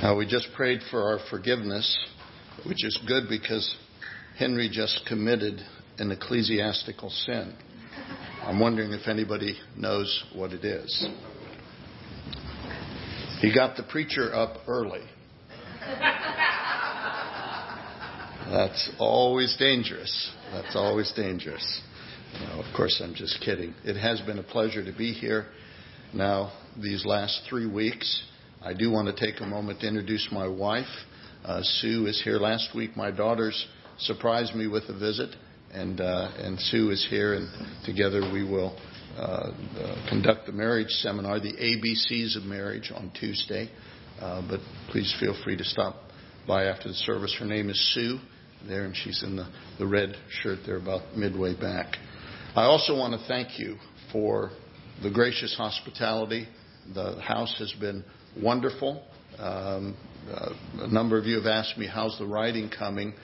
Uh, we just prayed for our forgiveness, which is good because Henry just committed an ecclesiastical sin. I'm wondering if anybody knows what it is. He got the preacher up early. That's always dangerous. That's always dangerous. of course, I'm just kidding. It has been a pleasure to be here now these last three weeks. I do want to take a moment to introduce my wife. Uh, Sue is here last week. My daughters surprised me with a visit, and uh, and Sue is here, and together we will uh, uh conduct the marriage seminar, the ABCs of marriage, on Tuesday. Uh, but please feel free to stop by after the service. Her name is Sue there, and she's in the, the red shirt there about midway back. I also want to thank you for the gracious hospitality. The house has been wonderful. Um, uh, a number of you have asked me, how's the writing coming?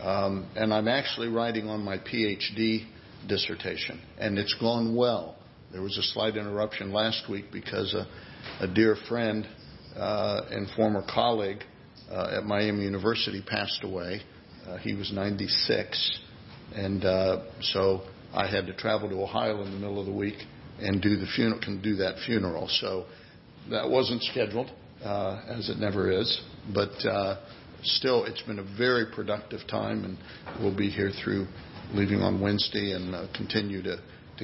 Um, and I'm actually writing on my PhD dissertation, and it's gone well. There was a slight interruption last week because a, a dear friend uh, and former colleague uh, at Miami University passed away. Uh, he was 96, and uh, so I had to travel to Ohio in the middle of the week and do the funeral. Can do that funeral. So that wasn't scheduled, uh, as it never is. But uh, still, it's been a very productive time, and we'll be here through leaving on Wednesday and uh, continue to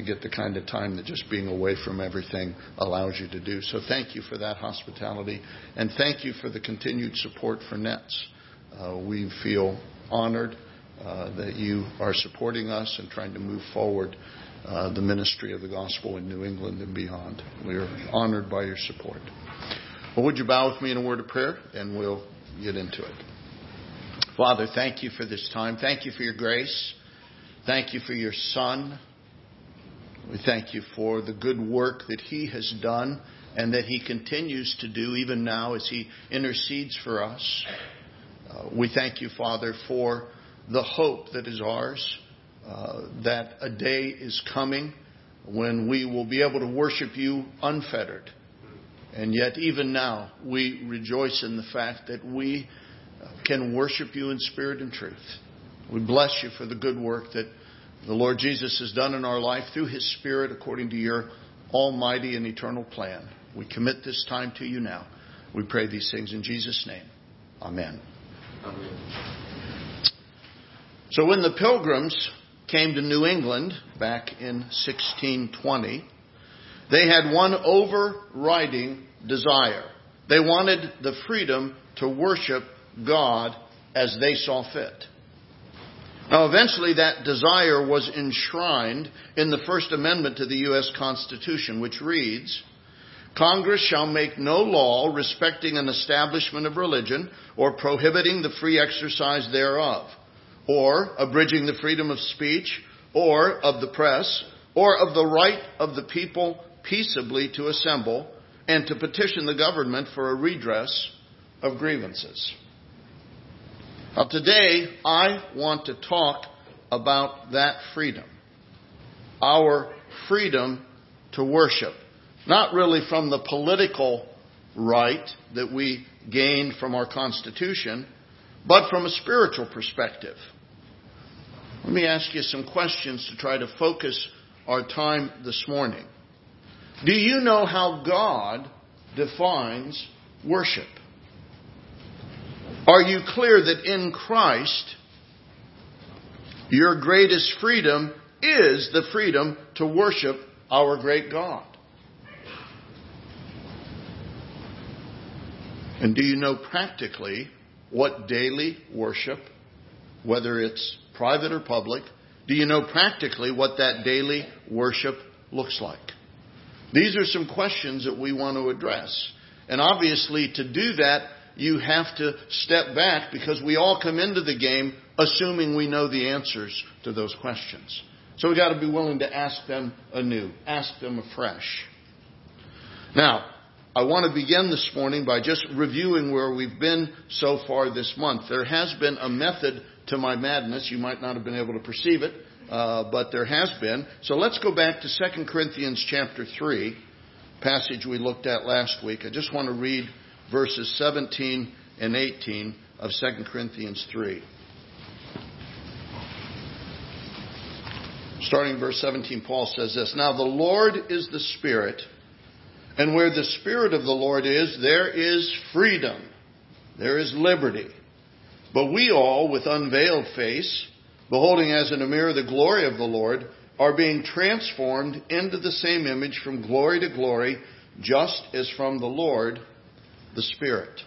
get the kind of time that just being away from everything allows you to do. So thank you for that hospitality, and thank you for the continued support for Nets. We feel honored that you are supporting us and trying to move forward uh, the ministry of the gospel in New England and beyond. We are honored by your support. Well, would you bow with me in a word of prayer and we'll get into it. Father, thank you for this time. Thank you for your grace. Thank you for your Son. We thank you for the good work that he has done and that he continues to do even now as he intercedes for us. Uh, we thank you, Father, for the hope that is ours Uh, that a day is coming when we will be able to worship you unfettered. And yet, even now, we rejoice in the fact that we can worship you in spirit and truth. We bless you for the good work that the Lord Jesus has done in our life through his Spirit according to your almighty and eternal plan. We commit this time to you now. We pray these things in Jesus' name. Amen. Amen. So when the pilgrims came to New England back in 1620, they had one overriding desire. They wanted the freedom to worship God as they saw fit. Now, eventually, that desire was enshrined in the First Amendment to the U.S. Constitution, which reads Congress shall make no law respecting an establishment of religion or prohibiting the free exercise thereof or abridging the freedom of speech, or of the press, or of the right of the people peaceably to assemble and to petition the government for a redress of grievances. Now, today, I want to talk about that freedom. Our freedom to worship. Not really from the political right that we gained from our Constitution, but from a spiritual perspective. Let me ask you some questions to try to focus our time this morning. Do you know how God defines worship? Are you clear that in Christ, your greatest freedom is the freedom to worship our great God? And do you know practically what daily worship, whether it's private or public, do you know practically what that daily worship looks like? These are some questions that we want to address. And obviously, to do that, you have to step back because we all come into the game assuming we know the answers to those questions. So we've got to be willing to ask them anew, ask them afresh. Now, I want to begin this morning by just reviewing where we've been so far this month. There has been a method to my madness. You might not have been able to perceive it, uh, but there has been. So let's go back to 2 Corinthians chapter 3, passage we looked at last week. I just want to read verses 17 and 18 of 2 Corinthians 3. Starting verse 17, Paul says this Now the Lord is the Spirit, and where the Spirit of the Lord is, there is freedom, there is liberty. But we all, with unveiled face, beholding as in a mirror the glory of the Lord, are being transformed into the same image from glory to glory, just as from the Lord, the Spirit.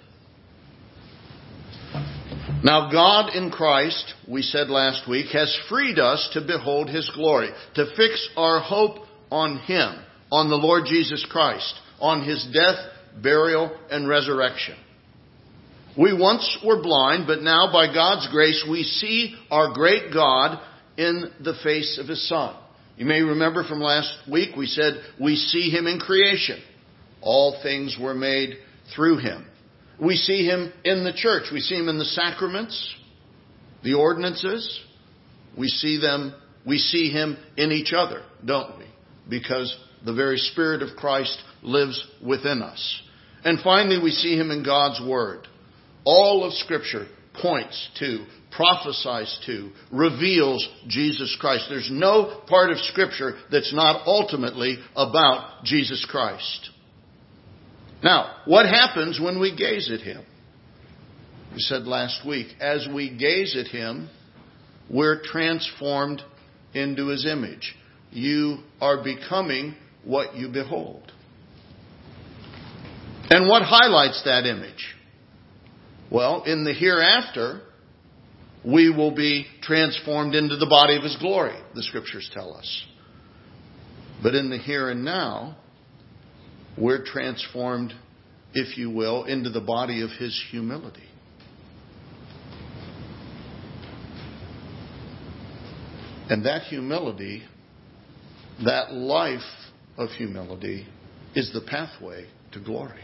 Now, God in Christ, we said last week, has freed us to behold His glory, to fix our hope on Him, on the Lord Jesus Christ, on His death, burial, and resurrection. We once were blind, but now by God's grace we see our great God in the face of His Son. You may remember from last week we said we see Him in creation. All things were made through Him. We see him in the church. We see him in the sacraments, the ordinances. We see them, we see him in each other, don't we? Because the very Spirit of Christ lives within us. And finally, we see him in God's Word. All of Scripture points to, prophesies to, reveals Jesus Christ. There's no part of Scripture that's not ultimately about Jesus Christ. Now, what happens when we gaze at him? We said last week, as we gaze at him, we're transformed into his image. You are becoming what you behold. And what highlights that image? Well, in the hereafter, we will be transformed into the body of his glory, the scriptures tell us. But in the here and now, we're transformed, if you will, into the body of His humility. And that humility, that life of humility, is the pathway to glory.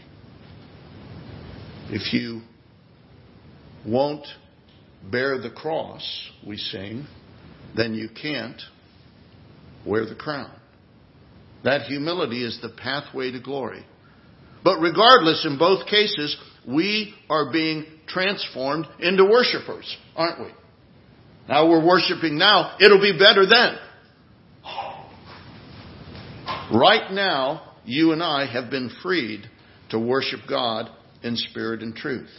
If you won't bear the cross, we sing, then you can't wear the crown. That humility is the pathway to glory. But regardless, in both cases, we are being transformed into worshipers, aren't we? Now we're worshiping now. It'll be better then. Right now, you and I have been freed to worship God in spirit and truth.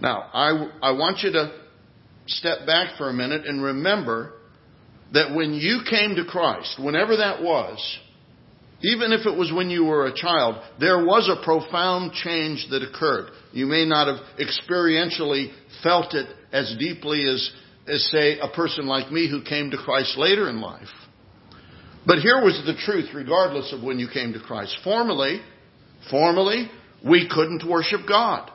Now, I, I want you to step back for a minute and remember that when you came to Christ, whenever that was, even if it was when you were a child, there was a profound change that occurred. You may not have experientially felt it as deeply as, as say, a person like me who came to Christ later in life. But here was the truth, regardless of when you came to Christ. Formerly, formerly, we couldn't worship God.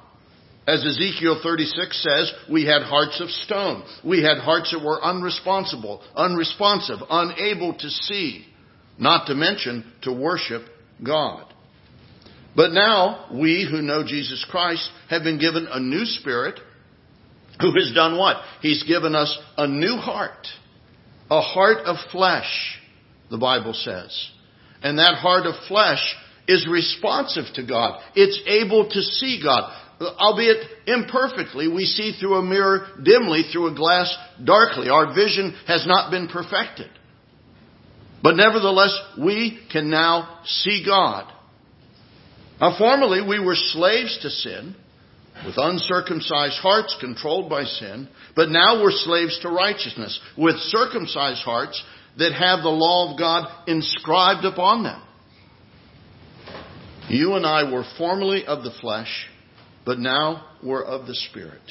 As Ezekiel 36 says, we had hearts of stone. We had hearts that were unresponsible, unresponsive, unable to see not to mention to worship God. But now, we who know Jesus Christ have been given a new spirit who has done what? He's given us a new heart. A heart of flesh, the Bible says. And that heart of flesh is responsive to God. It's able to see God. Albeit imperfectly, we see through a mirror dimly, through a glass darkly. Our vision has not been perfected. But nevertheless, we can now see God. Now, formerly we were slaves to sin, with uncircumcised hearts controlled by sin, but now we're slaves to righteousness, with circumcised hearts that have the law of God inscribed upon them. You and I were formerly of the flesh, but now we're of the Spirit.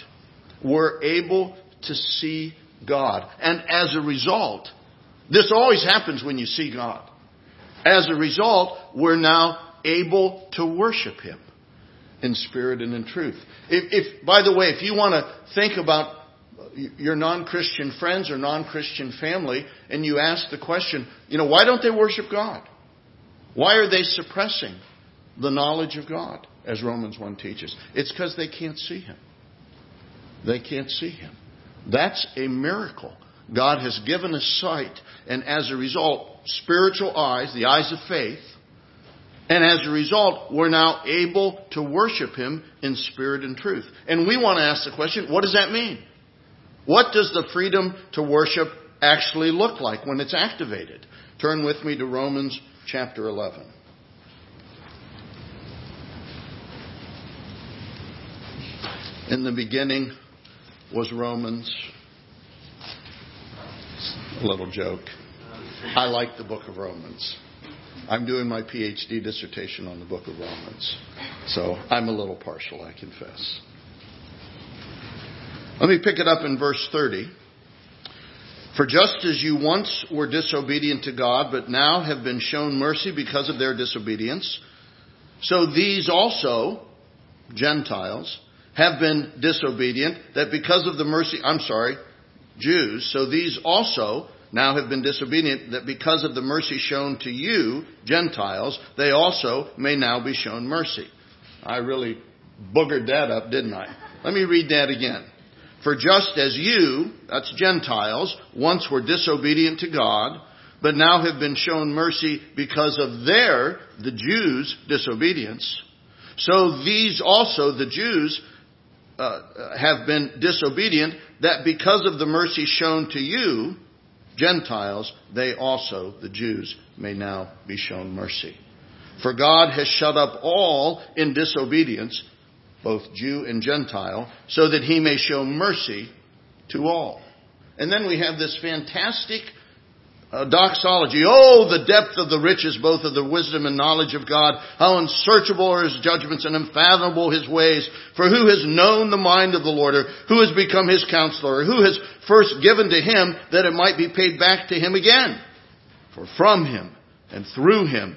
We're able to see God. And as a result, this always happens when you see God. As a result, we're now able to worship Him in spirit and in truth. If, if by the way, if you want to think about your non-Christian friends or non-Christian family and you ask the question, you know, why don't they worship God? Why are they suppressing the knowledge of God, as Romans 1 teaches? It's because they can't see Him. They can't see Him. That's a miracle. God has given us sight, and as a result, spiritual eyes, the eyes of faith, And as a result, we're now able to worship Him in spirit and truth. And we want to ask the question, what does that mean? What does the freedom to worship actually look like when it's activated? Turn with me to Romans chapter 11. In the beginning was Romans. A little joke. I like the book of Romans. I'm doing my PhD dissertation on the book of Romans. So I'm a little partial, I confess. Let me pick it up in verse 30. For just as you once were disobedient to God, but now have been shown mercy because of their disobedience, so these also, Gentiles, have been disobedient, that because of the mercy, I'm sorry, Jews, so these also now have been disobedient, that because of the mercy shown to you, Gentiles, they also may now be shown mercy. I really boogered that up, didn't I? Let me read that again. For just as you, that's Gentiles, once were disobedient to God, but now have been shown mercy because of their, the Jews' disobedience, so these also, the Jews, uh, have been disobedient, that because of the mercy shown to you, Gentiles, they also, the Jews, may now be shown mercy. For God has shut up all in disobedience, both Jew and Gentile, so that he may show mercy to all. And then we have this fantastic uh, doxology. Oh, the depth of the riches, both of the wisdom and knowledge of God. How unsearchable are his judgments and unfathomable his ways. For who has known the mind of the Lord, or who has become his counselor, or who has first given to him that it might be paid back to him again? For from him and through him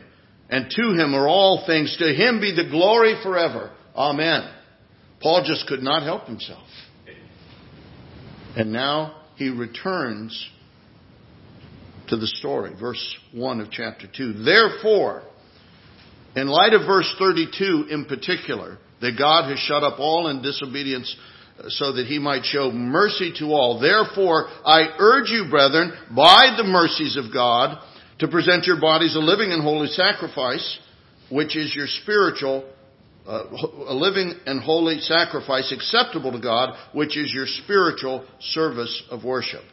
and to him are all things. To him be the glory forever. Amen. Paul just could not help himself. And now he returns to the story. Verse 1 of chapter 2. Therefore, in light of verse 32 in particular, that God has shut up all in disobedience uh, so that he might show mercy to all. Therefore, I urge you, brethren, by the mercies of God, to present your bodies a living and holy sacrifice, which is your spiritual, uh, a living and holy sacrifice acceptable to God, which is your spiritual service of worship.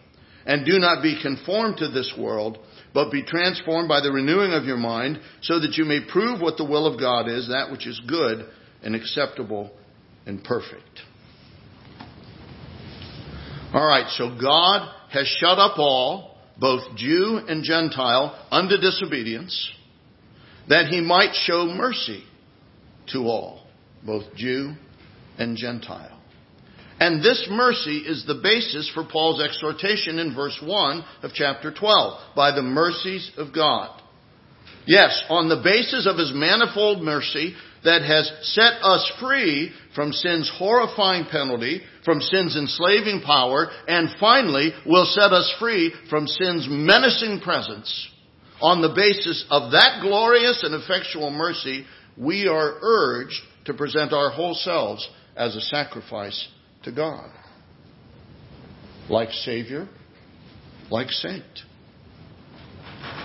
And do not be conformed to this world, but be transformed by the renewing of your mind, so that you may prove what the will of God is, that which is good and acceptable and perfect. Alright, so God has shut up all, both Jew and Gentile, unto disobedience, that he might show mercy to all, both Jew and Gentile. And this mercy is the basis for Paul's exhortation in verse 1 of chapter 12. By the mercies of God. Yes, on the basis of his manifold mercy that has set us free from sin's horrifying penalty, from sin's enslaving power, and finally will set us free from sin's menacing presence. On the basis of that glorious and effectual mercy, we are urged to present our whole selves as a sacrifice to God. Like Savior, like Saint.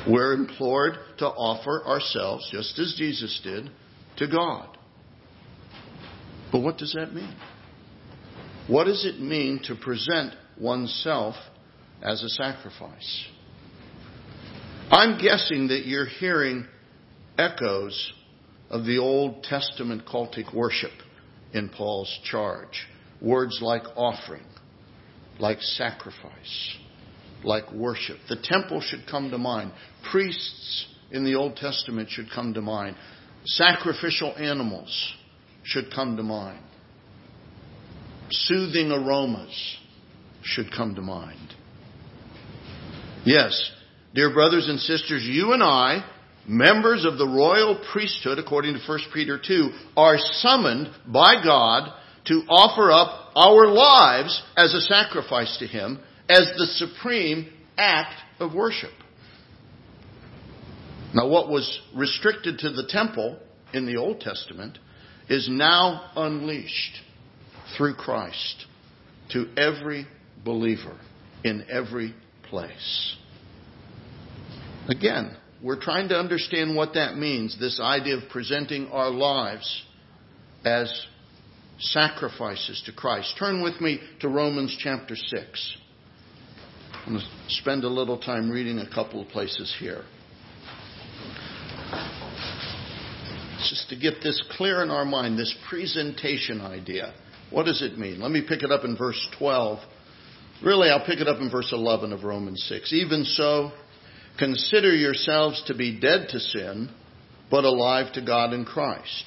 We're implored to offer ourselves, just as Jesus did, to God. But what does that mean? What does it mean to present oneself as a sacrifice? I'm guessing that you're hearing echoes of the Old Testament cultic worship in Paul's charge. Words like offering, like sacrifice, like worship. The temple should come to mind. Priests in the Old Testament should come to mind. Sacrificial animals should come to mind. Soothing aromas should come to mind. Yes, dear brothers and sisters, you and I, members of the royal priesthood, according to 1 Peter 2, are summoned by God to offer up our lives as a sacrifice to Him as the supreme act of worship. Now, what was restricted to the temple in the Old Testament is now unleashed through Christ to every believer in every place. Again, we're trying to understand what that means this idea of presenting our lives as sacrifices to Christ. Turn with me to Romans chapter 6. I'm going to spend a little time reading a couple of places here. Just to get this clear in our mind, this presentation idea. What does it mean? Let me pick it up in verse 12. Really, I'll pick it up in verse 11 of Romans 6. Even so, consider yourselves to be dead to sin, but alive to God in Christ.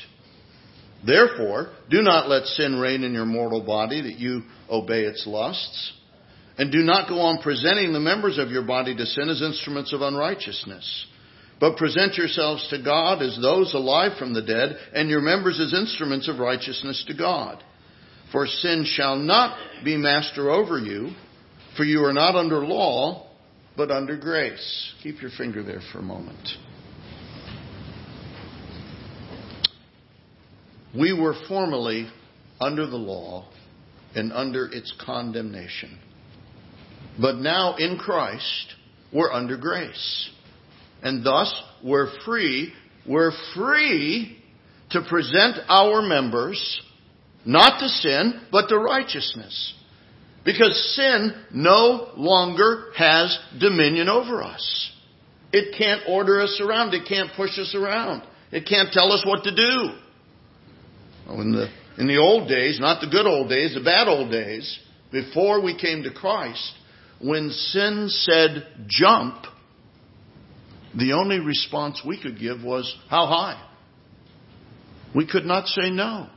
Therefore, do not let sin reign in your mortal body that you obey its lusts. And do not go on presenting the members of your body to sin as instruments of unrighteousness. But present yourselves to God as those alive from the dead, and your members as instruments of righteousness to God. For sin shall not be master over you, for you are not under law, but under grace. Keep your finger there for a moment. We were formerly under the law and under its condemnation. But now in Christ, we're under grace. And thus, we're free, we're free to present our members not to sin, but to righteousness. Because sin no longer has dominion over us. It can't order us around. It can't push us around. It can't tell us what to do. In the, in the old days, not the good old days, the bad old days, before we came to Christ, when sin said jump, the only response we could give was, how high? We could not say no.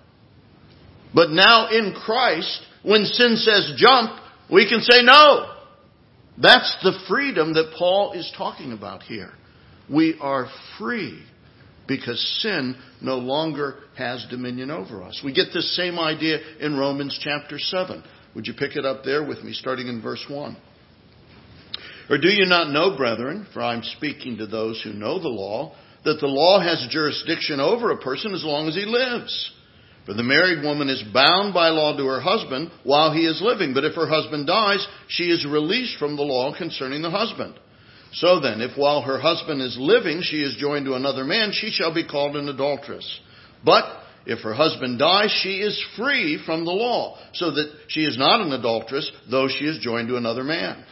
But now in Christ, when sin says jump, we can say no. That's the freedom that Paul is talking about here. We are free because sin no longer has dominion over us. We get this same idea in Romans chapter 7. Would you pick it up there with me, starting in verse 1? Or do you not know, brethren, for I'm speaking to those who know the law, that the law has jurisdiction over a person as long as he lives? For the married woman is bound by law to her husband while he is living, but if her husband dies, she is released from the law concerning the husband. So then, if while her husband is living she is joined to another man, she shall be called an adulteress. But if her husband dies, she is free from the law, so that she is not an adulteress, though she is joined to another man.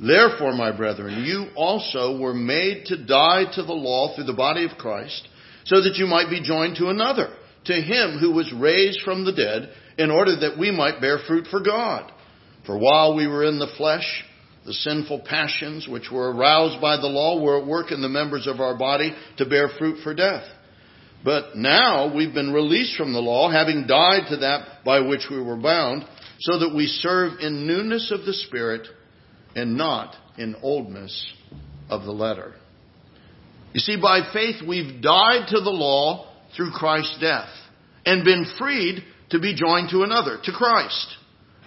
Therefore, my brethren, you also were made to die to the law through the body of Christ, so that you might be joined to another, to him who was raised from the dead, in order that we might bear fruit for God. For while we were in the flesh, the sinful passions which were aroused by the law were at work in the members of our body to bear fruit for death. But now we've been released from the law, having died to that by which we were bound, so that we serve in newness of the Spirit and not in oldness of the letter. You see, by faith we've died to the law through Christ's death and been freed to be joined to another, to Christ.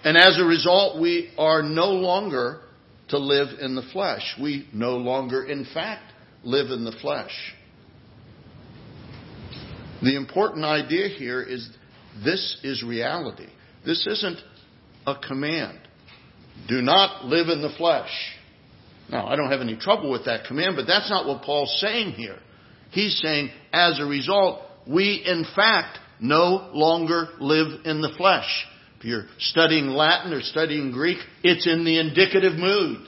And as a result, we are no longer to live in the flesh. We no longer, in fact, live in the flesh. The important idea here is this is reality. This isn't a command. Do not live in the flesh. Now, I don't have any trouble with that command, but that's not what Paul's saying here. He's saying, as a result, we in fact no longer live in the flesh. If you're studying Latin or studying Greek, it's in the indicative mood.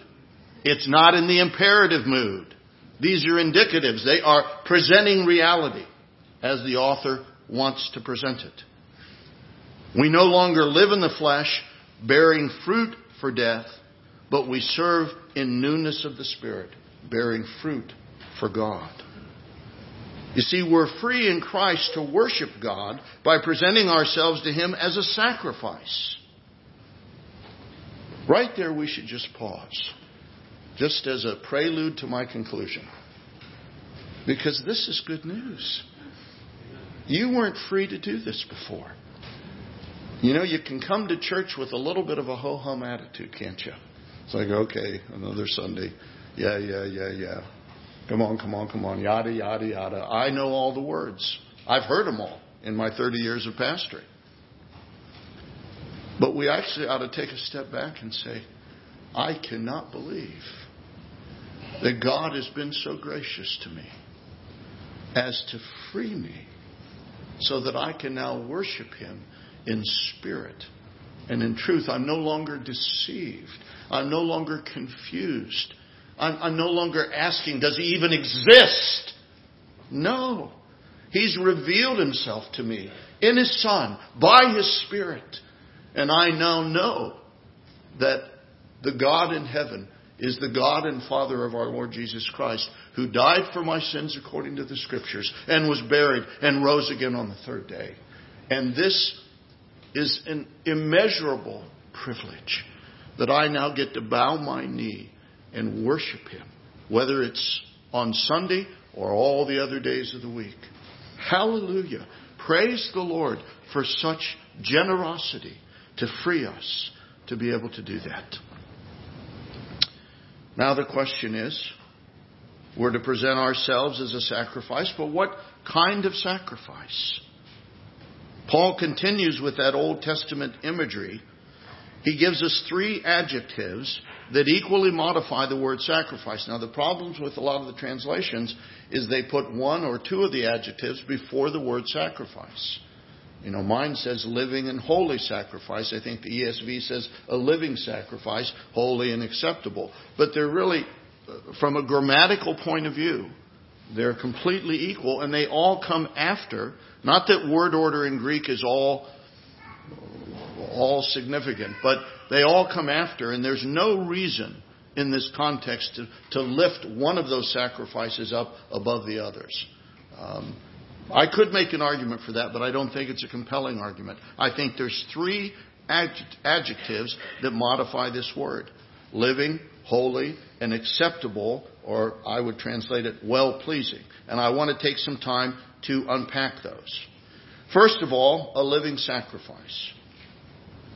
It's not in the imperative mood. These are indicatives. They are presenting reality as the author wants to present it. We no longer live in the flesh bearing fruit for death, but we serve in newness of the Spirit, bearing fruit for God. You see, we're free in Christ to worship God by presenting ourselves to Him as a sacrifice. Right there, we should just pause, just as a prelude to my conclusion. Because this is good news. You weren't free to do this before. You know, you can come to church with a little bit of a ho hum attitude, can't you? It's like, okay, another Sunday. Yeah, yeah, yeah, yeah. Come on, come on, come on. Yada, yada, yada. I know all the words. I've heard them all in my 30 years of pastoring. But we actually ought to take a step back and say, I cannot believe that God has been so gracious to me as to free me so that I can now worship Him in spirit and in truth. I'm no longer deceived. I'm no longer confused. I'm, I'm no longer asking, does He even exist? No. He's revealed Himself to me in His Son by His Spirit. And I now know that the God in heaven is the God and Father of our Lord Jesus Christ, who died for my sins according to the Scriptures, and was buried, and rose again on the third day. And this is an immeasurable privilege that I now get to bow my knee and worship Him, whether it's on Sunday or all the other days of the week. Hallelujah. Praise the Lord for such generosity to free us to be able to do that. Now the question is, we're to present ourselves as a sacrifice, but what kind of sacrifice? Paul continues with that Old Testament imagery. He gives us three adjectives that equally modify the word sacrifice. Now, the problems with a lot of the translations is they put one or two of the adjectives before the word sacrifice. You know, mine says living and holy sacrifice. I think the ESV says a living sacrifice, holy and acceptable. But they're really, uh, from a grammatical point of view, they're completely equal and they all come after. Not that word order in Greek is all, all significant, but they all come after and there's no reason in this context to, to lift one of those sacrifices up above the others. Um, I could make an argument for that, but I don't think it's a compelling argument. I think there's three adjectives that modify this word living, holy, and acceptable, or I would translate it well pleasing. And I want to take some time to unpack those. First of all, a living sacrifice.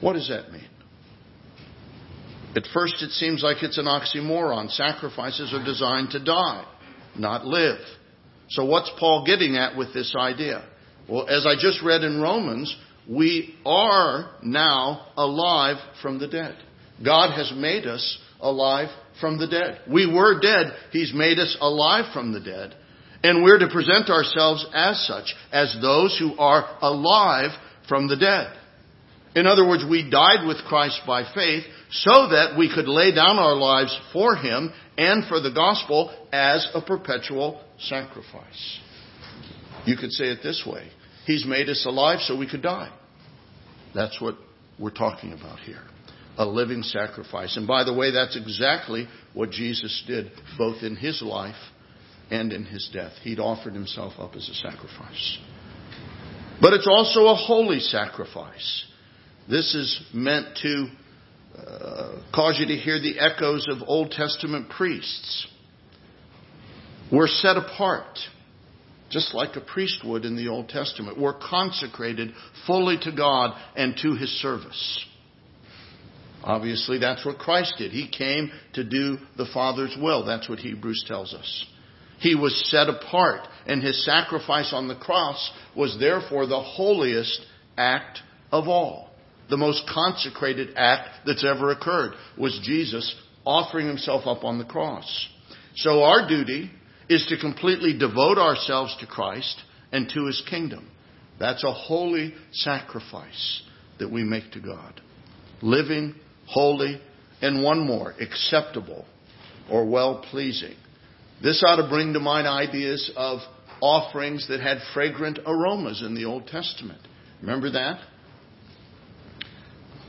What does that mean? At first, it seems like it's an oxymoron. Sacrifices are designed to die, not live. So what's Paul getting at with this idea? Well, as I just read in Romans, we are now alive from the dead. God has made us alive from the dead. We were dead. He's made us alive from the dead. And we're to present ourselves as such, as those who are alive from the dead. In other words, we died with Christ by faith so that we could lay down our lives for Him and for the gospel as a perpetual sacrifice. You could say it this way He's made us alive so we could die. That's what we're talking about here. A living sacrifice. And by the way, that's exactly what Jesus did, both in his life and in his death. He'd offered himself up as a sacrifice. But it's also a holy sacrifice. This is meant to uh, cause you to hear the echoes of Old Testament priests. We're set apart, just like a priest would in the Old Testament. We're consecrated fully to God and to His service. Obviously, that's what Christ did. He came to do the Father's will. That's what Hebrews tells us. He was set apart, and his sacrifice on the cross was therefore the holiest act of all. The most consecrated act that's ever occurred was Jesus offering himself up on the cross. So our duty is to completely devote ourselves to Christ and to his kingdom. That's a holy sacrifice that we make to God. Living, holy, and one more, acceptable or well pleasing. This ought to bring to mind ideas of offerings that had fragrant aromas in the Old Testament. Remember that?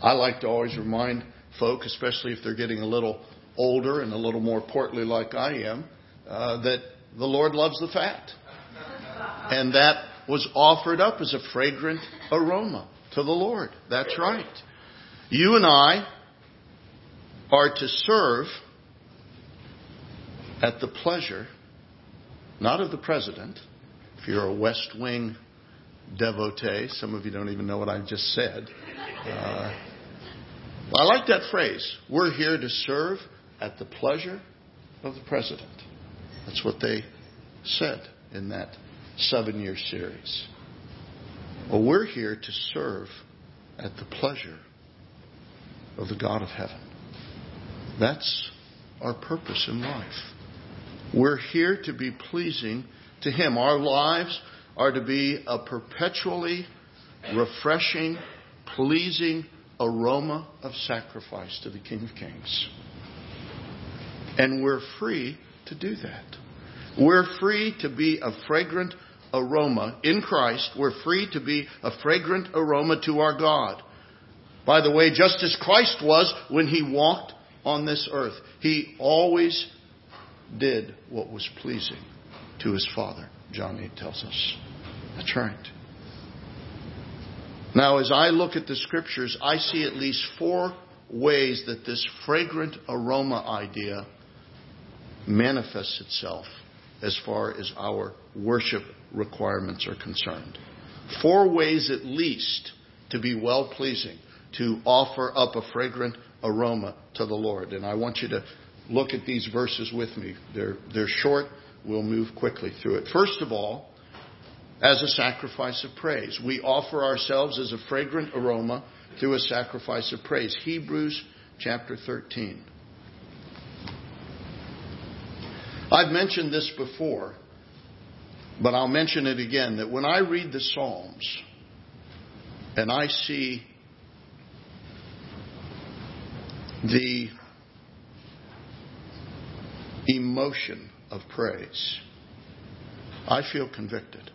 I like to always remind folk, especially if they're getting a little older and a little more portly like I am, uh, that the Lord loves the fat. And that was offered up as a fragrant aroma to the Lord. That's right. You and I are to serve at the pleasure, not of the president. If you're a West Wing devotee, some of you don't even know what I just said. Uh, I like that phrase. We're here to serve at the pleasure of the president. That's what they said in that seven year series. Well, we're here to serve at the pleasure of the God of heaven. That's our purpose in life. We're here to be pleasing to Him. Our lives are to be a perpetually refreshing, pleasing aroma of sacrifice to the King of Kings. And we're free to do that. We're free to be a fragrant aroma in Christ. We're free to be a fragrant aroma to our God. By the way, just as Christ was when he walked on this earth, he always did what was pleasing to his Father. John 8 tells us. That's right. Now, as I look at the scriptures, I see at least four ways that this fragrant aroma idea manifests itself as far as our worship requirements are concerned. Four ways at least to be well pleasing, to offer up a fragrant aroma to the Lord. And I want you to look at these verses with me. They're, they're short. We'll move quickly through it. First of all, as a sacrifice of praise. We offer ourselves as a fragrant aroma through a sacrifice of praise. Hebrews chapter 13. I've mentioned this before, but I'll mention it again that when I read the Psalms and I see the emotion of praise, I feel convicted.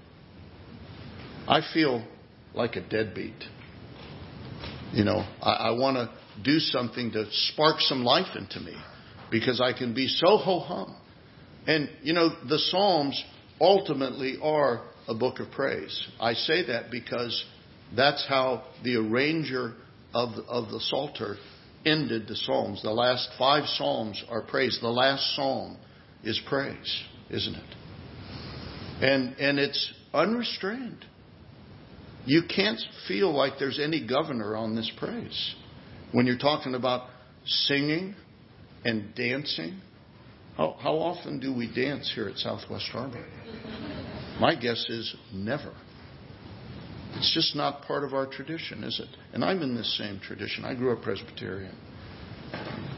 I feel like a deadbeat. You know, I, I want to do something to spark some life into me because I can be so ho hum. And, you know, the Psalms ultimately are a book of praise. I say that because that's how the arranger of, of the Psalter ended the Psalms. The last five Psalms are praise. The last Psalm is praise, isn't it? And, and it's unrestrained. You can't feel like there's any governor on this praise. When you're talking about singing and dancing, how, how often do we dance here at Southwest Harbor? My guess is never. It's just not part of our tradition, is it? And I'm in this same tradition. I grew up Presbyterian.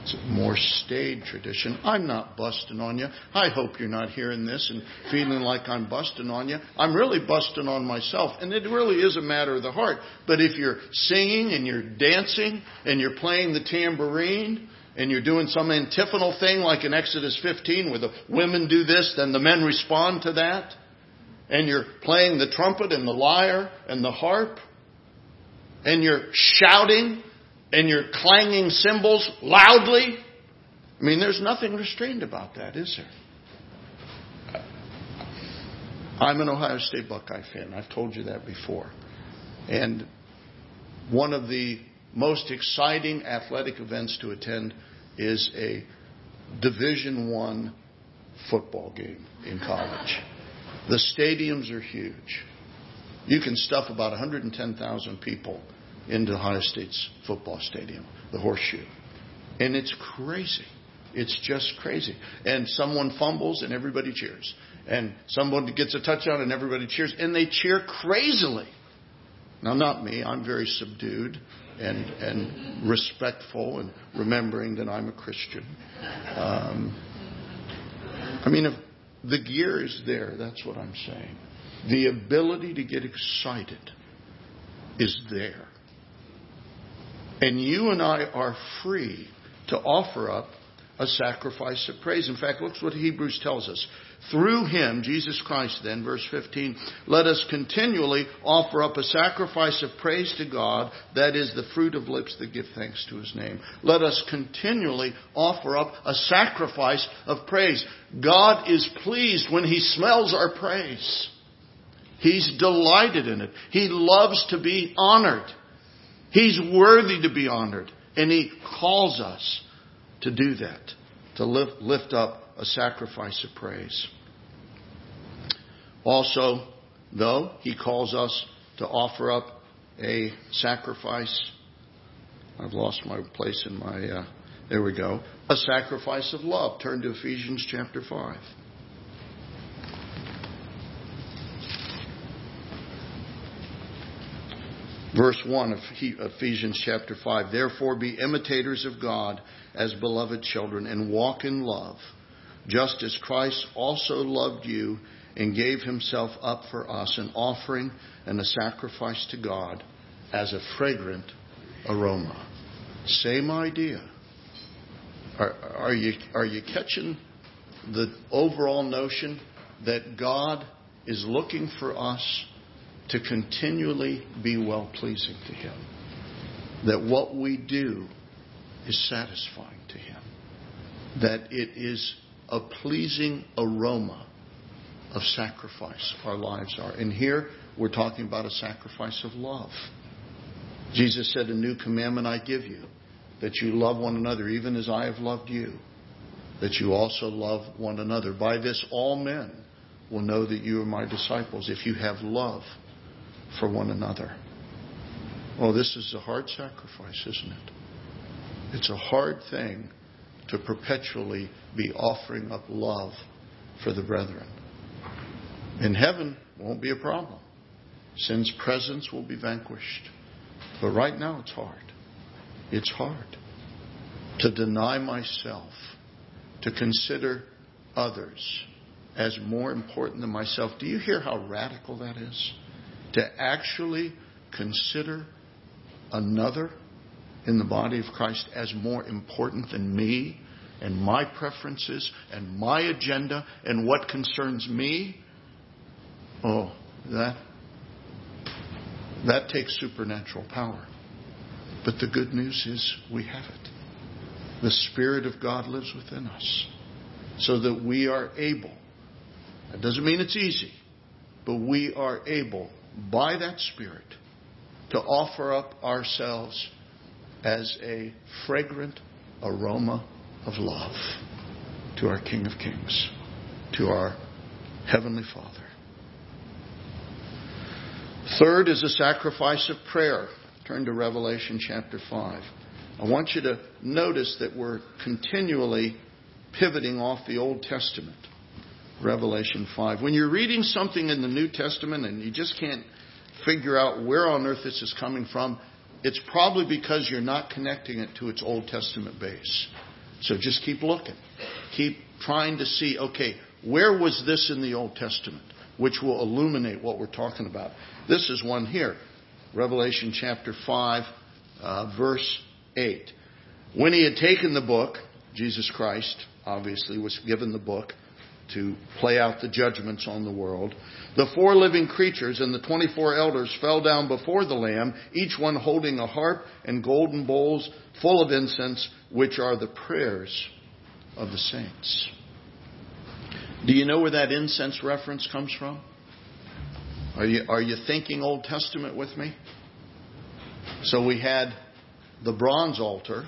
It's a more staid tradition. I'm not busting on you. I hope you're not hearing this and feeling like I'm busting on you. I'm really busting on myself. And it really is a matter of the heart. But if you're singing and you're dancing and you're playing the tambourine and you're doing some antiphonal thing like in Exodus 15 where the women do this, then the men respond to that, and you're playing the trumpet and the lyre and the harp, and you're shouting and you're clanging cymbals loudly. I mean, there's nothing restrained about that, is there? I'm an Ohio State Buckeye fan. I've told you that before. And one of the most exciting athletic events to attend is a Division One football game in college. The stadiums are huge. You can stuff about 110,000 people into Ohio State's football stadium, the horseshoe. And it's crazy. It's just crazy. And someone fumbles and everybody cheers. And someone gets a touchdown and everybody cheers. And they cheer crazily. Now, not me. I'm very subdued and, and respectful and remembering that I'm a Christian. Um, I mean, if the gear is there, that's what I'm saying. The ability to get excited is there. And you and I are free to offer up a sacrifice of praise. In fact, look what Hebrews tells us. Through him, Jesus Christ, then, verse 15, let us continually offer up a sacrifice of praise to God, that is the fruit of lips that give thanks to his name. Let us continually offer up a sacrifice of praise. God is pleased when he smells our praise. He's delighted in it. He loves to be honored. He's worthy to be honored. And He calls us to do that, to lift, lift up a sacrifice of praise. Also, though, He calls us to offer up a sacrifice. I've lost my place in my. Uh, there we go. A sacrifice of love. Turn to Ephesians chapter 5. Verse 1 of Ephesians chapter 5 Therefore be imitators of God as beloved children and walk in love, just as Christ also loved you and gave himself up for us, an offering and a sacrifice to God as a fragrant aroma. Same idea. Are, are, you, are you catching the overall notion that God is looking for us to continually be well pleasing to Him? That what we do is satisfying to Him? That it is a pleasing aroma of sacrifice our lives are. And here we're talking about a sacrifice of love. Jesus said, A new commandment I give you, that you love one another, even as I have loved you, that you also love one another. By this, all men will know that you are my disciples, if you have love for one another. Oh, this is a hard sacrifice, isn't it? It's a hard thing to perpetually be offering up love for the brethren. In heaven, won't be a problem. Sin's presence will be vanquished. But right now, it's hard. It's hard to deny myself, to consider others as more important than myself. Do you hear how radical that is? To actually consider another in the body of Christ as more important than me and my preferences and my agenda and what concerns me, oh, that that takes supernatural power. But the good news is we have it. The Spirit of God lives within us so that we are able. That doesn't mean it's easy, but we are able by that Spirit to offer up ourselves as a fragrant aroma of love to our King of Kings, to our Heavenly Father. Third is a sacrifice of prayer. Turn to Revelation chapter 5. I want you to notice that we're continually pivoting off the Old Testament. Revelation 5. When you're reading something in the New Testament and you just can't figure out where on earth this is coming from, it's probably because you're not connecting it to its Old Testament base. So just keep looking. Keep trying to see, okay, where was this in the Old Testament? Which will illuminate what we're talking about. This is one here. Revelation chapter 5, uh, verse 8. When he had taken the book, Jesus Christ obviously was given the book, to play out the judgments on the world. The four living creatures and the 24 elders fell down before the Lamb, each one holding a harp and golden bowls full of incense, which are the prayers of the saints. Do you know where that incense reference comes from? Are you, are you thinking Old Testament with me? So we had the bronze altar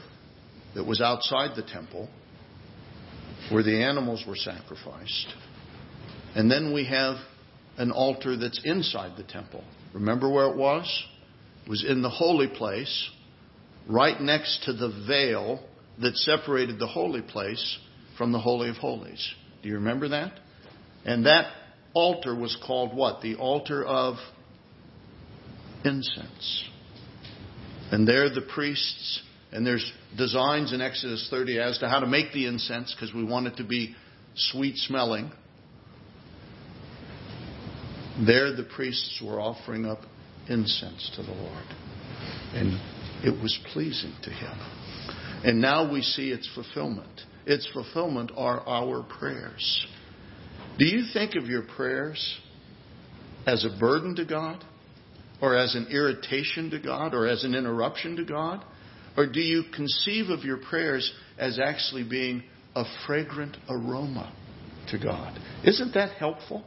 that was outside the temple where the animals were sacrificed. And then we have an altar that's inside the temple. Remember where it was? It was in the holy place, right next to the veil that separated the holy place from the Holy of Holies. Do you remember that? And that altar was called what? The altar of incense. And there the priests and there's designs in Exodus 30 as to how to make the incense because we want it to be sweet smelling. There, the priests were offering up incense to the Lord. And it was pleasing to him. And now we see its fulfillment. Its fulfillment are our prayers. Do you think of your prayers as a burden to God? Or as an irritation to God? Or as an interruption to God? Or do you conceive of your prayers as actually being a fragrant aroma to God? Isn't that helpful?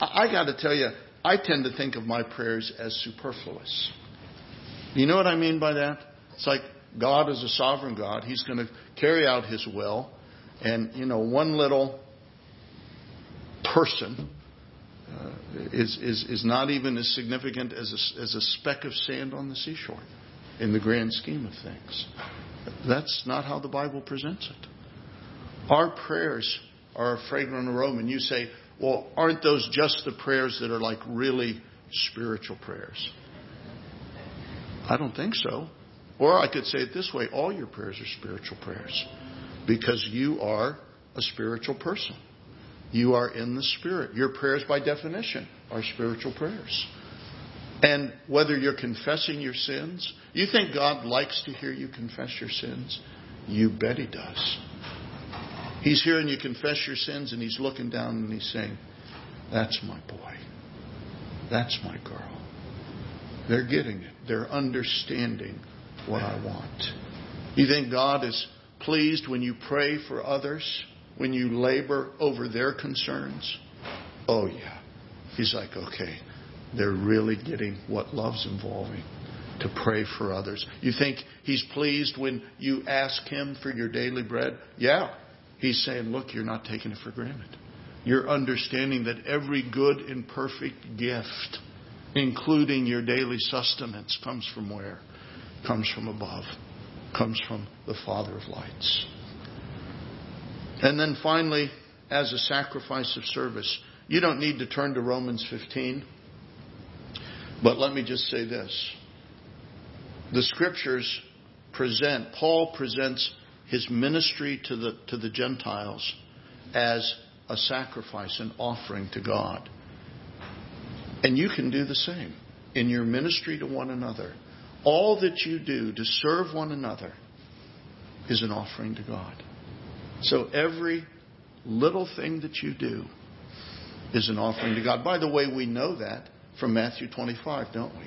I, I got to tell you, I tend to think of my prayers as superfluous. You know what I mean by that? It's like God is a sovereign God. He's going to carry out His will. And, you know, one little person uh, is, is, is not even as significant as a, as a speck of sand on the seashore in the grand scheme of things. That's not how the Bible presents it. Our prayers are a fragrant aroma. And you say, well, aren't those just the prayers that are like really spiritual prayers? I don't think so. Or I could say it this way all your prayers are spiritual prayers because you are a spiritual person. You are in the Spirit. Your prayers, by definition, are spiritual prayers. And whether you're confessing your sins, you think God likes to hear you confess your sins? You bet He does. He's hearing you confess your sins and He's looking down and He's saying, That's my boy. That's my girl. They're getting it. They're understanding what I want. You think God is pleased when you pray for others, when you labor over their concerns? Oh, yeah. He's like, okay, they're really getting what love's involving to pray for others. You think he's pleased when you ask him for your daily bread? Yeah. He's saying, look, you're not taking it for granted. You're understanding that every good and perfect gift, including your daily sustenance, comes from where? Comes from above. Comes from the Father of lights. And then finally, as a sacrifice of service, you don't need to turn to Romans 15. But let me just say this. The scriptures present, Paul presents his ministry to the, to the Gentiles as a sacrifice, an offering to God. And you can do the same in your ministry to one another. All that you do to serve one another is an offering to God. So every little thing that you do is an offering to God. By the way, we know that from Matthew 25, don't we?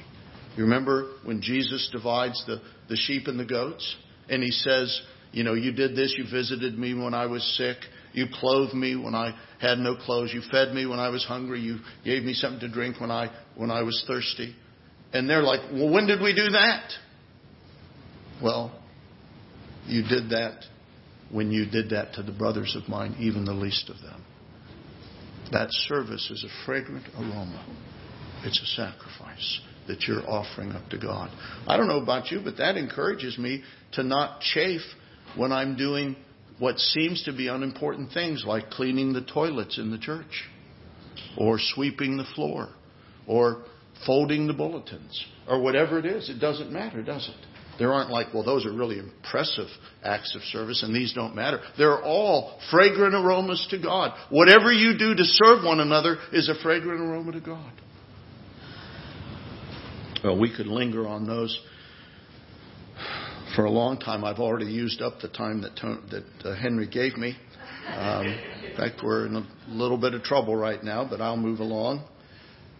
You remember when Jesus divides the, the sheep and the goats? And he says, You know, you did this, you visited me when I was sick, you clothed me when I had no clothes, you fed me when I was hungry, you gave me something to drink when I when I was thirsty. And they're like, Well, when did we do that? Well, you did that when you did that to the brothers of mine, even the least of them. That service is a fragrant aroma. It's a sacrifice that you're offering up to God. I don't know about you, but that encourages me to not chafe when I'm doing what seems to be unimportant things like cleaning the toilets in the church or sweeping the floor or folding the bulletins or whatever it is. It doesn't matter, does it? There aren't like, well, those are really impressive acts of service and these don't matter. They're all fragrant aromas to God. Whatever you do to serve one another is a fragrant aroma to God. Well, we could linger on those for a long time. I've already used up the time that, that uh, Henry gave me. Um, in fact, we're in a little bit of trouble right now, but I'll move along.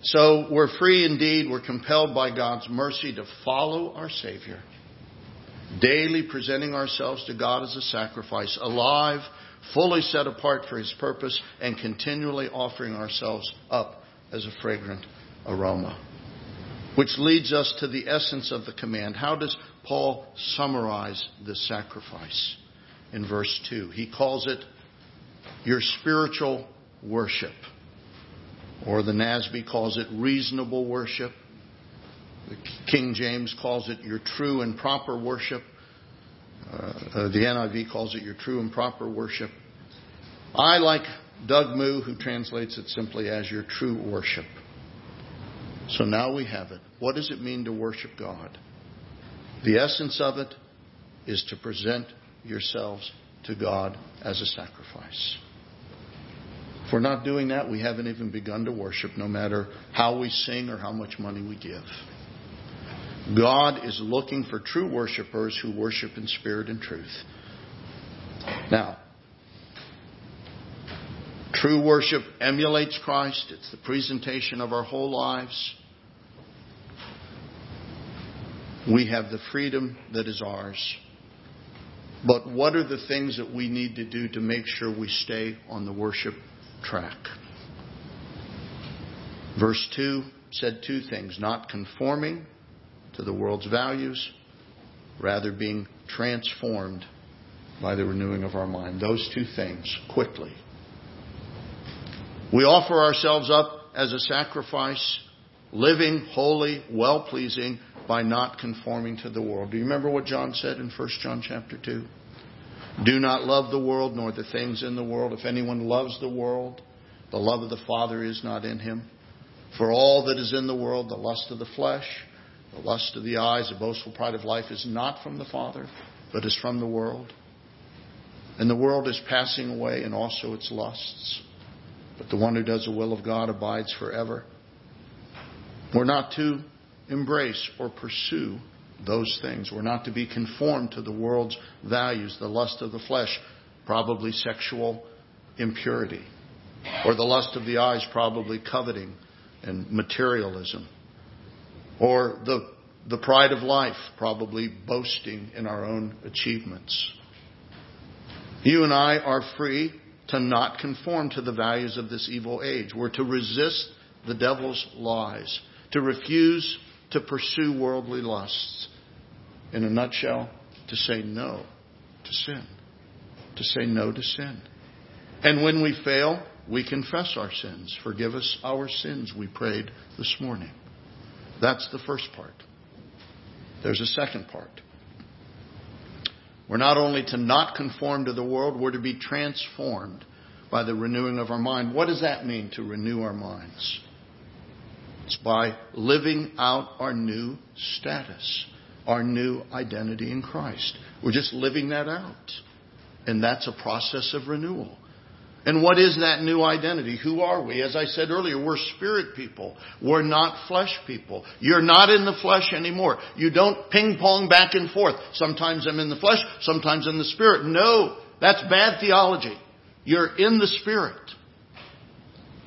So we're free indeed. We're compelled by God's mercy to follow our Savior, daily presenting ourselves to God as a sacrifice, alive, fully set apart for His purpose, and continually offering ourselves up as a fragrant aroma. Which leads us to the essence of the command. How does Paul summarize this sacrifice in verse 2? He calls it your spiritual worship. Or the NASB calls it reasonable worship. The King James calls it your true and proper worship. Uh, uh the NIV calls it your true and proper worship. I like Doug Moo, who translates it simply as your true worship. So now we have it. What does it mean to worship God? The essence of it is to present yourselves to God as a sacrifice. If we're not doing that, we haven't even begun to worship, no matter how we sing or how much money we give. God is looking for true worshipers who worship in spirit and truth. Now, true worship emulates Christ. It's the presentation of our whole lives. We have the freedom that is ours. But what are the things that we need to do to make sure we stay on the worship track? Verse 2 said two things not conforming to the world's values, rather being transformed by the renewing of our mind. Those two things, quickly. We offer ourselves up as a sacrifice, living, holy, well pleasing, by not conforming to the world. Do you remember what John said in 1 John chapter 2? Do not love the world nor the things in the world. If anyone loves the world, the love of the Father is not in him. For all that is in the world, the lust of the flesh, the lust of the eyes, the boastful pride of life is not from the Father, but is from the world. And the world is passing away and also its lusts. But the one who does the will of God abides forever. We're not to embrace or pursue those things. We're not to be conformed to the world's values, the lust of the flesh, probably sexual impurity, or the lust of the eyes, probably coveting and materialism, or the, the pride of life, probably boasting in our own achievements. You and I are free to not conform to the values of this evil age. We're to resist the devil's lies, to refuse to pursue worldly lusts. In a nutshell, to say no to sin. To say no to sin. And when we fail, we confess our sins. Forgive us our sins, we prayed this morning. That's the first part. There's a second part. We're not only to not conform to the world, we're to be transformed by the renewing of our mind. What does that mean to renew our minds? It's by living out our new status, our new identity in Christ. We're just living that out. And that's a process of renewal. And what is that new identity? Who are we? As I said earlier, we're spirit people. We're not flesh people. You're not in the flesh anymore. You don't ping pong back and forth. Sometimes I'm in the flesh, sometimes in the spirit. No, that's bad theology. You're in the spirit.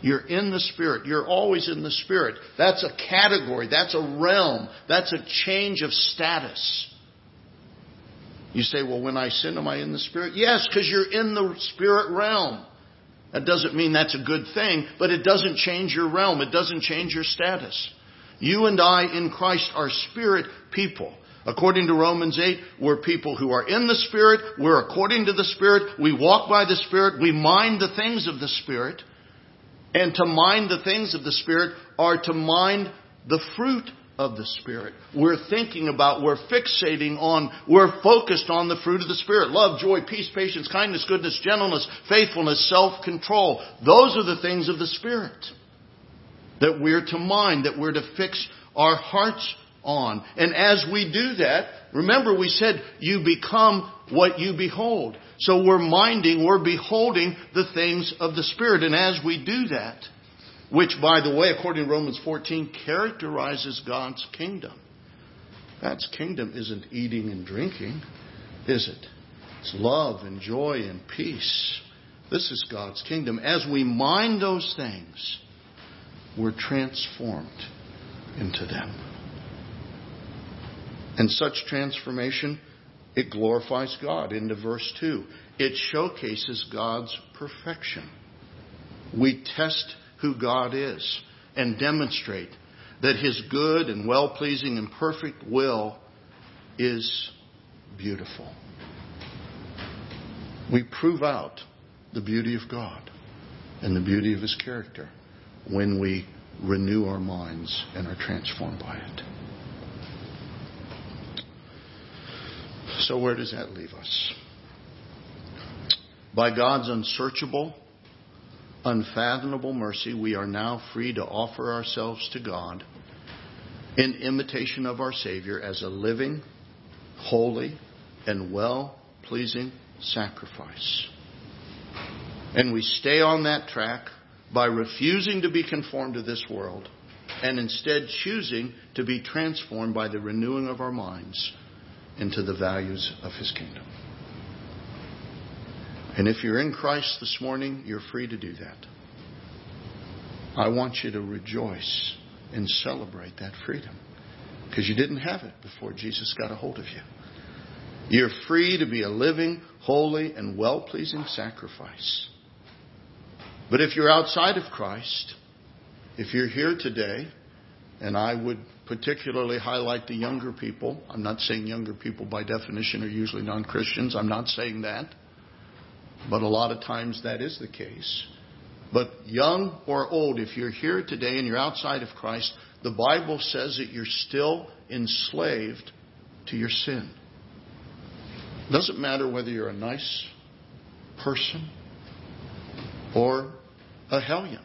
You're in the Spirit. You're always in the Spirit. That's a category. That's a realm. That's a change of status. You say, well, when I sin, am I in the Spirit? Yes, because you're in the Spirit realm. That doesn't mean that's a good thing, but it doesn't change your realm. It doesn't change your status. You and I in Christ are spirit people. According to Romans 8, we're people who are in the Spirit. We're according to the Spirit. We walk by the Spirit. We mind the things of the Spirit. And to mind the things of the Spirit are to mind the fruit of the Spirit. We're thinking about, we're fixating on, we're focused on the fruit of the Spirit. Love, joy, peace, patience, kindness, goodness, gentleness, faithfulness, self-control. Those are the things of the Spirit that we're to mind, that we're to fix our hearts on. And as we do that, remember we said you become what you behold. So we're minding, we're beholding the things of the Spirit. And as we do that, which, by the way, according to Romans 14, characterizes God's kingdom. God's kingdom isn't eating and drinking, is it? It's love and joy and peace. This is God's kingdom. As we mind those things, we're transformed into them. And such transformation, it glorifies God. Into verse 2, it showcases God's perfection. We test who God is and demonstrate that His good and well pleasing and perfect will is beautiful. We prove out the beauty of God and the beauty of His character when we renew our minds and are transformed by it. So, where does that leave us? By God's unsearchable unfathomable mercy, we are now free to offer ourselves to God in imitation of our Savior as a living, holy, and well pleasing sacrifice. And we stay on that track by refusing to be conformed to this world and instead choosing to be transformed by the renewing of our minds into the values of His kingdom. And if you're in Christ this morning, you're free to do that. I want you to rejoice and celebrate that freedom because you didn't have it before Jesus got a hold of you. You're free to be a living, holy, and well pleasing sacrifice. But if you're outside of Christ, if you're here today, and I would particularly highlight the younger people, I'm not saying younger people by definition are usually non Christians, I'm not saying that. But a lot of times that is the case. But young or old, if you're here today and you're outside of Christ, the Bible says that you're still enslaved to your sin. It doesn't matter whether you're a nice person or a hellion.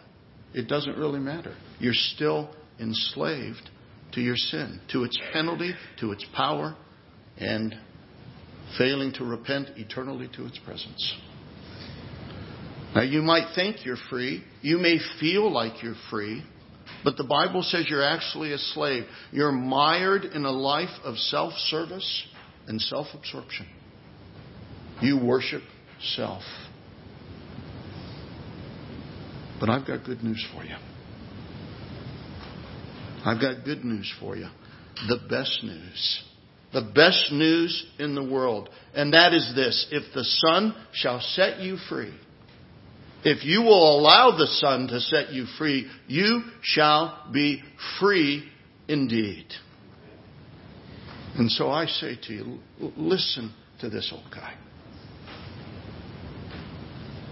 It doesn't really matter. You're still enslaved to your sin, to its penalty, to its power, and failing to repent eternally to its presence. Now, you might think you're free. You may feel like you're free. But the Bible says you're actually a slave. You're mired in a life of self service and self absorption. You worship self. But I've got good news for you. I've got good news for you. The best news. The best news in the world. And that is this if the Son shall set you free, if you will allow the Son to set you free, you shall be free indeed. And so I say to you, listen to this old guy.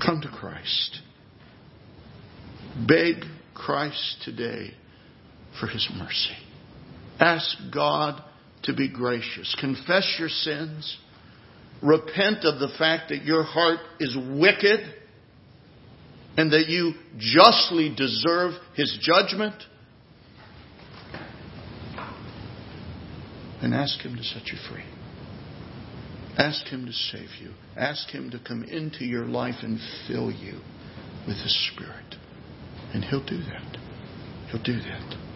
Come to Christ. Beg Christ today for his mercy. Ask God to be gracious. Confess your sins. Repent of the fact that your heart is wicked and that you justly deserve his judgment. And ask him to set you free. Ask him to save you. Ask him to come into your life and fill you with his spirit. And he'll do that. He'll do that.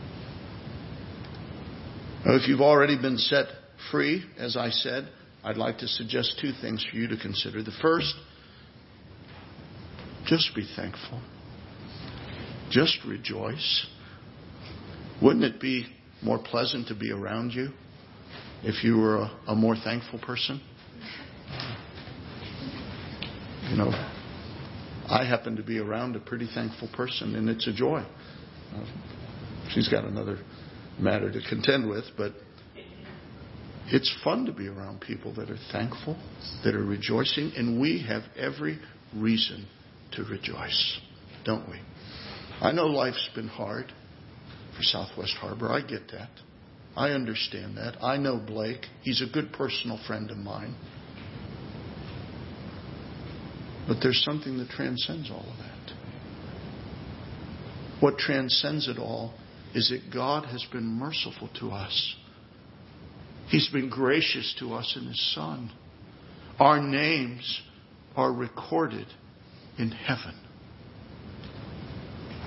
If you've already been set free, as I said, I'd like to suggest two things for you to consider. The first, just be thankful. Just rejoice. Wouldn't it be more pleasant to be around you if you were a, a more thankful person? You know, I happen to be around a pretty thankful person, and it's a joy. She's got another matter to contend with, but it's fun to be around people that are thankful, that are rejoicing, and we have every reason to rejoice, don't we? I know life's been hard for Southwest Harbor. I get that. I understand that. I know Blake. He's a good personal friend of mine. But there's something that transcends all of that. What transcends it all is that God has been merciful to us. He's been gracious to us in His Son. Our names are recorded in heaven.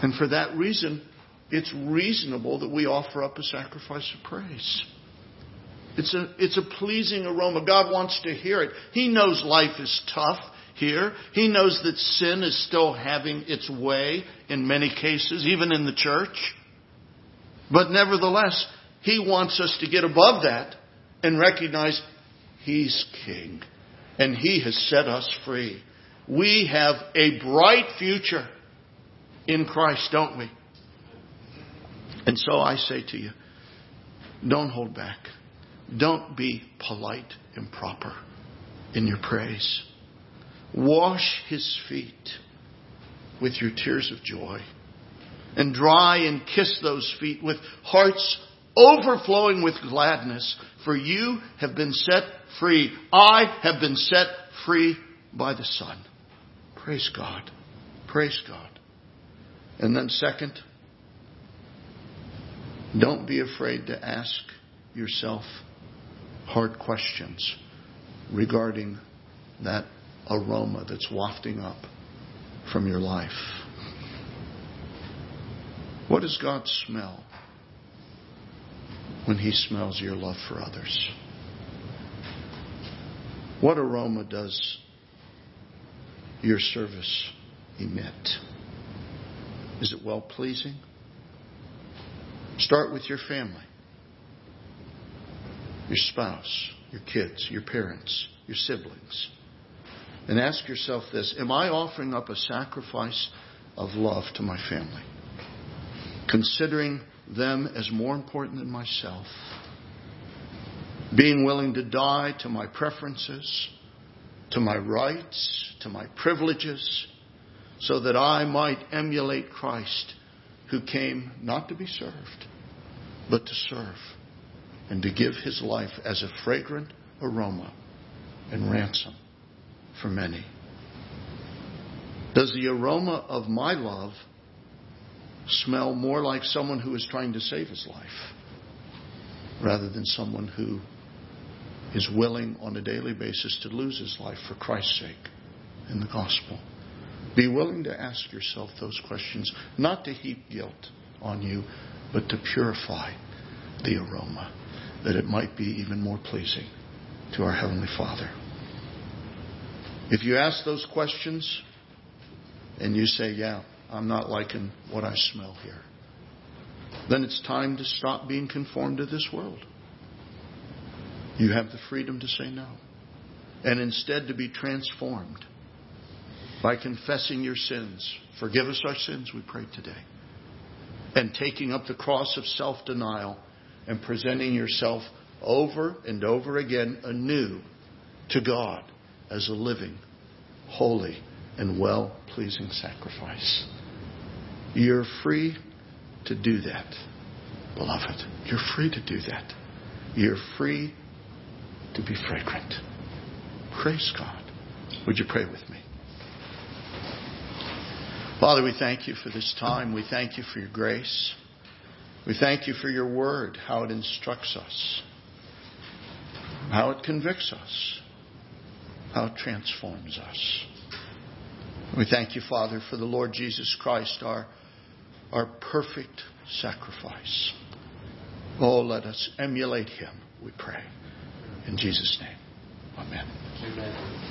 And for that reason, it's reasonable that we offer up a sacrifice of praise. It's a, it's a pleasing aroma. God wants to hear it. He knows life is tough here. He knows that sin is still having its way in many cases, even in the church. But nevertheless, He wants us to get above that and recognize He's King and He has set us free. We have a bright future in Christ, don't we? And so I say to you, don't hold back. Don't be polite and proper in your praise. Wash his feet with your tears of joy and dry and kiss those feet with hearts overflowing with gladness, for you have been set free. I have been set free by the Son. Praise God. Praise God. And then, second, don't be afraid to ask yourself hard questions regarding that aroma that's wafting up from your life. What does God smell when He smells your love for others? What aroma does your service emit? Is it well pleasing? Start with your family, your spouse, your kids, your parents, your siblings. And ask yourself this Am I offering up a sacrifice of love to my family? Considering them as more important than myself? Being willing to die to my preferences? to my rights, to my privileges, so that I might emulate Christ, who came not to be served, but to serve and to give his life as a fragrant aroma and ransom for many. Does the aroma of my love smell more like someone who is trying to save his life rather than someone who is willing on a daily basis to lose his life for Christ's sake in the gospel. Be willing to ask yourself those questions, not to heap guilt on you, but to purify the aroma, that it might be even more pleasing to our Heavenly Father. If you ask those questions and you say, Yeah, I'm not liking what I smell here, then it's time to stop being conformed to this world. You have the freedom to say no. And instead to be transformed by confessing your sins. Forgive us our sins, we pray today. And taking up the cross of self denial and presenting yourself over and over again anew to God as a living, holy, and well pleasing sacrifice. You're free to do that, beloved. You're free to do that. You're free to be fragrant. Praise God. Would you pray with me? Father, we thank you for this time. We thank you for your grace. We thank you for your word, how it instructs us, how it convicts us, how it transforms us. We thank you, Father, for the Lord Jesus Christ, our, our perfect sacrifice. Oh, let us emulate him, we pray. In Jesus' name, amen. Amen.